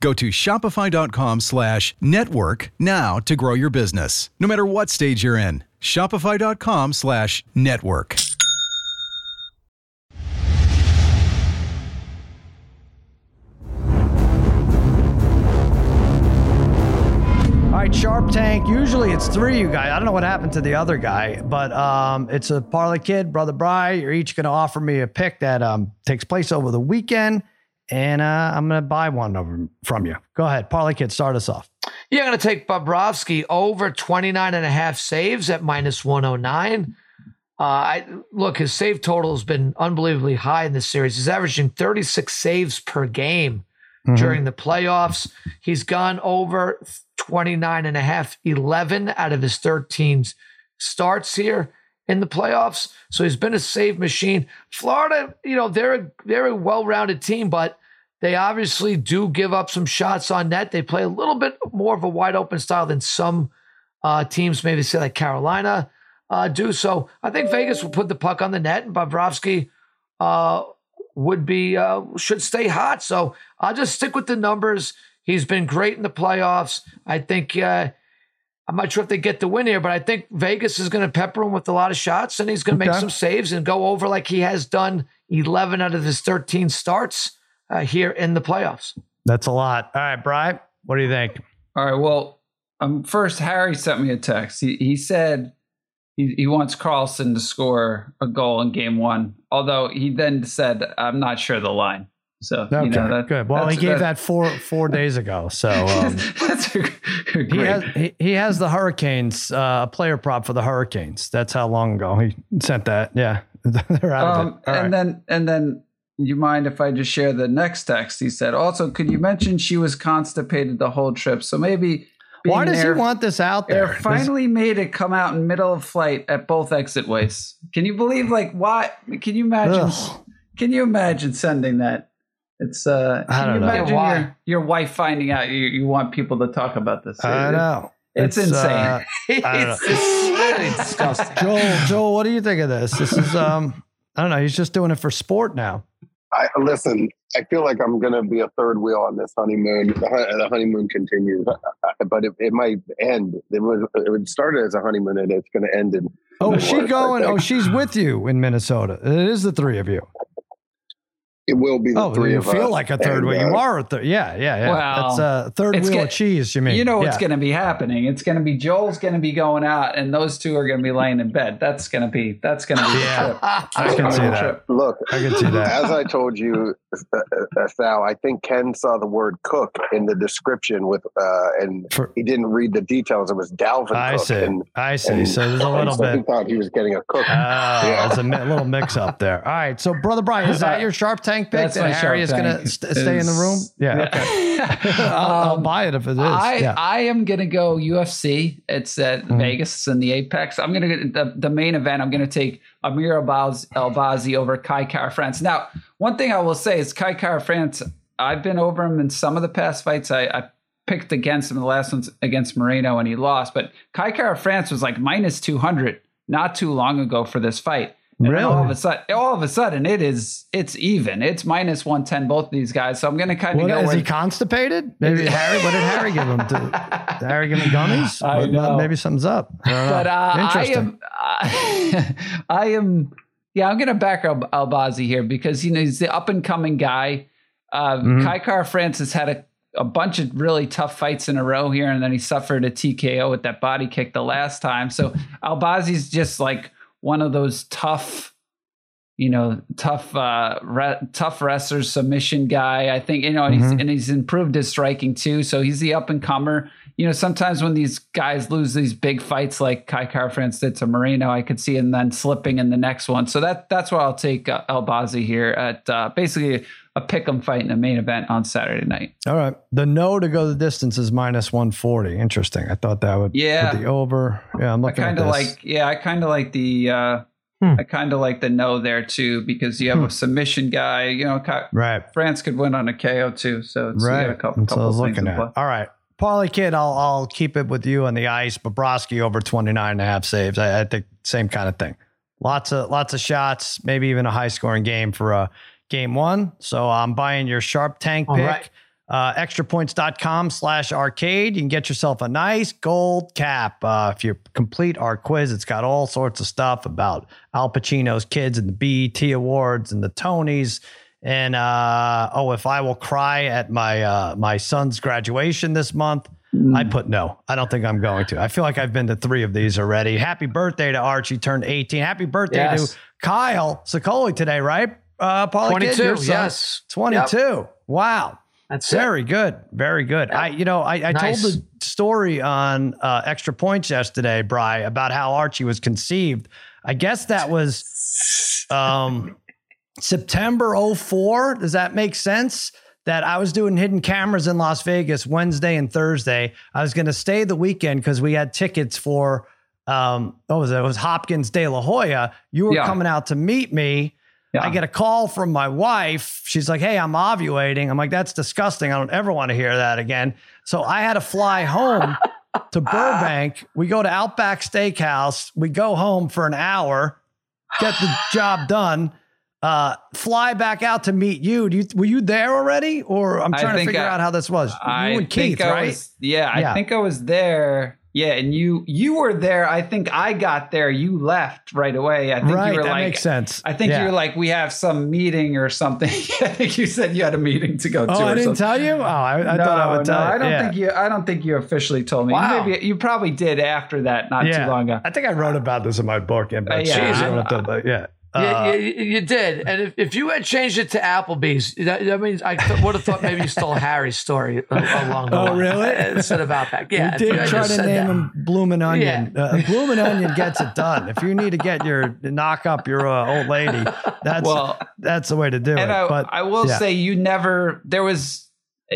Go to shopify.com slash network now to grow your business, no matter what stage you're in. Shopify.com slash network. All right, Sharp Tank. Usually it's three you guys. I don't know what happened to the other guy, but um, it's a Parlay Kid, Brother Bry. You're each going to offer me a pick that um, takes place over the weekend, and uh, I'm going to buy one over from you. Go ahead, Parlay Kid. Start us off. you're going to take Bobrovsky over 29 and a half saves at minus 109. Uh, I look, his save total has been unbelievably high in this series. He's averaging 36 saves per game during the playoffs. He's gone over 29 and a half, 11 out of his 13 starts here in the playoffs. So he's been a save machine. Florida, you know, they're a, a well-rounded team, but they obviously do give up some shots on net. They play a little bit more of a wide open style than some uh, teams, maybe say like Carolina, uh, do. So I think Vegas will put the puck on the net, and Bobrovsky uh, would be uh, should stay hot. So I'll just stick with the numbers. He's been great in the playoffs. I think uh, I'm not sure if they get the win here, but I think Vegas is going to pepper him with a lot of shots, and he's going to make some saves and go over like he has done 11 out of his 13 starts uh, here in the playoffs. That's a lot. All right, Bry, what do you think? All right. Well, um, first, Harry sent me a text. He, he said he, he wants Carlson to score a goal in game one, although he then said, I'm not sure the line. So, Okay, you know, that, good. Well, he gave that four four days ago. So um, that's a, a he has he, he has the Hurricanes uh, a player prop for the Hurricanes. That's how long ago he sent that. Yeah, they're out of Um, it. All and right. then and then you mind if I just share the next text? He said, also, could you mention she was constipated the whole trip? So maybe Why does air, he want this out there? Air finally made it come out in middle of flight at both exit ways. Can you believe like why can you imagine Ugh. can you imagine sending that? It's uh. I Can don't you know. imagine Why? your, your wife finding out you, you want people to talk about this? I know. It's, insane. uh, it's, I don't it's really disgusting. Joel, Joel, what do you think of this? This is um, I don't know. He's just doing it for sport now. I listen. I feel like I'm going to be a third wheel on this honeymoon. The, honeymoon continues, Uh, but it, it might end. It was. It would start as a honeymoon, and it's going to end in. Oh, in is she going? Oh, she's with you in Minnesota. It is the three of you. It will be the Oh, three you of feel us. like a third And, wheel. You uh, are a third. Yeah, yeah, yeah. Well, That's a third it's wheel get- of cheese. You mean? You know what's yeah. going to be happening. It's going to be Joel's going to be going out, and those two are going to be laying in bed. That's going to be. That's going to be. Yeah. The trip. I can see that. trip. Look, I can see that. as I told you, uh, uh, Sal, I think Ken saw the word "cook" in the description with, uh, and For- he didn't read the details. It was Dalvin I Cook, see. and, I see. and- so there's a little so He bit. thought he was getting a cook. Oh, Yeah. it's a mi- little mix up there. All right. So, brother Brian, is that your Sharp Tank pick That's that my Harry Shark is going to st- stay in the room? Yeah. Okay. I'll, I'll Um, buy it if it is. I, yeah. I am gonna go UFC. It's at Mhm. Vegas. It's in the Apex. I'm gonna get the, the main event. I'm gonna take Amir Elbaz, Albazi over Kai Kara France. Now, one thing I will say is Kai Kara France. I've been over him in some of the past fights. I, I picked against him. The last one's against Moreno and he lost. But Kai Kara France was like minus 200 not too long ago for this fight. And Really? all of a sudden, all of a sudden, it is it's even. It's minus one ten both of these guys. So I'm going to kind of go. is with, he constipated? Maybe Harry. What did Harry give him? Did, did Harry give him gummies? I know. Maybe something's up. But uh, I am, I, I am, yeah, I'm gonna back Al- Albazi here because you know he's the up and coming guy. Uh, Mhm. Kai Car Francis had a, a bunch of really tough fights in a row here, and then he suffered a TKO with that body kick the last time. So Albazi's just like one of those tough. You know, tough, uh, re- tough wrestler submission guy. I think you know, and he's Mhm. and he's improved his striking too. So he's the up and comer you know, sometimes when these guys lose these big fights like Kai Kara France did to Moreno, I could see him then slipping in the next one. So that that's why I'll take uh, Albazi here at uh, basically a pick 'em fight in the main event on Saturday night. All right. The no to go the distance is minus 140. Interesting. I thought that would Yeah. put the over. Yeah, I'm I looking kind at of this. like, yeah, I kind of like the, uh, Hmm. I kind of like the no there too because you have a submission guy. You know, right. France could win on a KO too. So it's, you Right. a couple, That's what I was looking in play. at. All right. Parlay Kid, I'll I'll keep it with you on the ice. Bobrovsky over 29 and a half saves. I, I think same kind of thing. Lots of lots of shots, maybe even a high scoring game for uh, game one. So I'm buying your sharp tank All pick. right. Uh, extrapoints.com slash arcade. You can get yourself a nice gold cap. Uh, if you complete our quiz, it's got all sorts of stuff about Al Pacino's kids and the BET Awards and the Tonys. And uh, oh, if I will cry at my uh, my son's graduation this month, I put no. I don't think I'm going to. I feel like I've been to three of these already. Happy birthday to Archie, turned 18. Happy birthday Yes. to Kyle Sicoli today, right? Uh, Paulie 22, your son? yes. 22. Wow. That's it. Very good. Very good. I, you know, I, I Nice. told the story on uh, Extra Points yesterday, Bry, about how Archie was conceived. I guess that was um, September 04. Does that make sense? That I was doing hidden cameras in Las Vegas Wednesday and Thursday. I was going to stay the weekend because we had tickets for, um, what was it? It was Hopkins de La Hoya. You were Yeah. coming out to meet me. Yeah. I get a call from my wife. She's like, Hey, I'm ovulating. I'm like, That's disgusting. I don't ever want to hear that again. So I had to fly home to Burbank. We go to Outback Steakhouse. We go home for an hour, get the job done, uh, fly back out to meet you. Do you were you there already? Or I'm trying to figure I- out how this was. I you and Keith, I right? was, yeah, Yeah. I think I was there. Yeah, and you you were there. I think I got there. You left right away. I think right. you were that like, makes sense. I think Yeah. you were like, we have some meeting or something. I think you said you had a meeting to go to. Oh, or I didn't something. tell you? Oh, I, I no, thought I would no, tell you. I don't Yeah. think you. I don't think you officially told me. Wow. Maybe you probably did after that, not too long ago. I think I wrote about this in my book. And Uh, yeah, I I- yeah. Yeah, Uh, you, you did. And if, if you had changed it to Applebee's, that, that means I th- would have thought maybe you stole Harry's story along the Oh, way. really? Instead of Outback. Yeah. we you did try to name that. him Bloomin' Onion. Yeah. Uh, Bloomin' Onion gets it done. If you need to get your knock up your uh, old lady, that's Well, that's the way to do it. I, but I will yeah. say, you never. There was.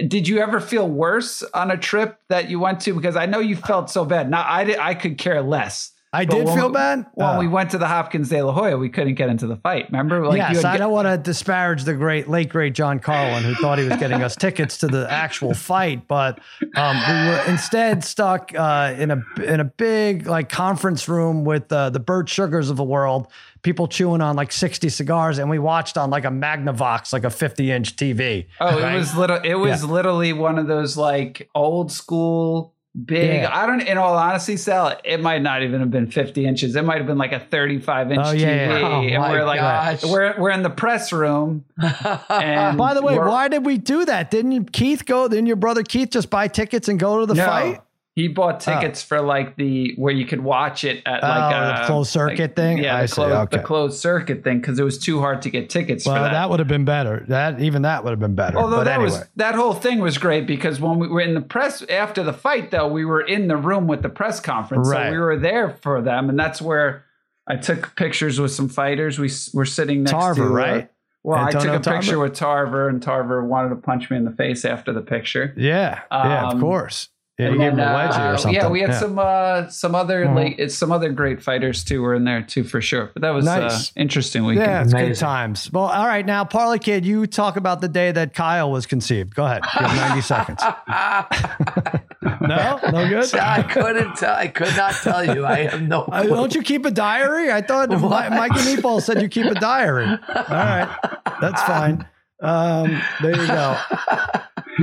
Did you ever feel worse on a trip that you went to? Because I know you felt so bad. Now I did. I could care less. I But did when feel bad. When Uh, we went to the Hopkins de la Hoya, we couldn't get into the fight. Remember? Like you yes, I get- don't want to disparage the great, late great John Carlin, who thought he was getting us tickets to the actual fight, but um, we were instead stuck uh, in a in a big like conference room with uh, the Bert Sugars of the world, people chewing on like sixty cigars, and we watched on like a Magnavox, like a fifty inch TV. Oh, it was little. It was Yeah. literally one of those like old school big. Yeah. I don't. In all honesty, Sal, it might not even have been fifty inches. It might have been like a thirty-five inch Oh, yeah, TV. Oh, and we're like, gosh. we're we're in the press room. And By the way, why did we do that? Didn't Keith go? Didn't your brother Keith just buy tickets and go to the No. fight? He bought tickets for like the where you could watch it at like Oh, a the closed circuit like- thing? Yeah, I the, see. closed, Okay. the closed circuit thing because it was too hard to get tickets Well, for that, that. would have been better. That even that would have been better. Although but that anyway. was that whole thing was great because when we were in the press after the fight, though, we were in the room with the press conference, Right. so we were there for them, and that's where I took pictures with some fighters. We were sitting next Tarver, to uh, right? well, Antonio I took a picture with Tarver, and Tarver wanted to punch me in the face after the picture. Yeah, yeah, of Um, course. Yeah, you And gave him a wedgie uh, or something. Yeah, we had some uh, some other Mhm. like it's some other great fighters too were in there too for sure. But that was Nice. uh, interesting weekend. Yeah, it's good times. Well, all right. Now, Parlay Kid, you talk about the day that Kyle was conceived. Go ahead. You have 90 seconds. No? No good? I couldn't tell. I could not tell you. I have no. Uh, don't you keep a diary? I thought Mike and Meatball said you keep a diary. All right. That's fine. Um, there you go.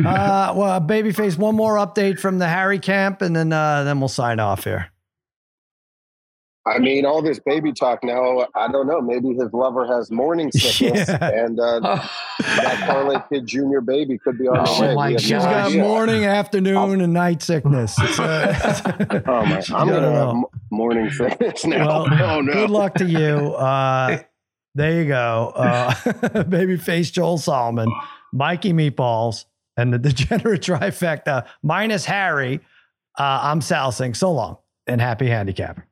Uh, well, Babyface, one more update from the Harry camp, and then uh, then we'll sign off here. I mean, all this baby talk now. I don't know. Maybe his lover has morning sickness, Yeah. and uh, that Carly Kid Junior baby could be on Oh, the way. my We have She's no got idea. morning, afternoon, and night sickness. Uh, Oh my! I'm gonna don't have morning sickness now. Well, oh no! Good luck to you. Uh, there you go. Uh, babyface Joel Solomon, Mikey Meatballs, and the degenerate trifecta, minus Harry. Uh, I'm Sal Singh. So long and happy handicapping.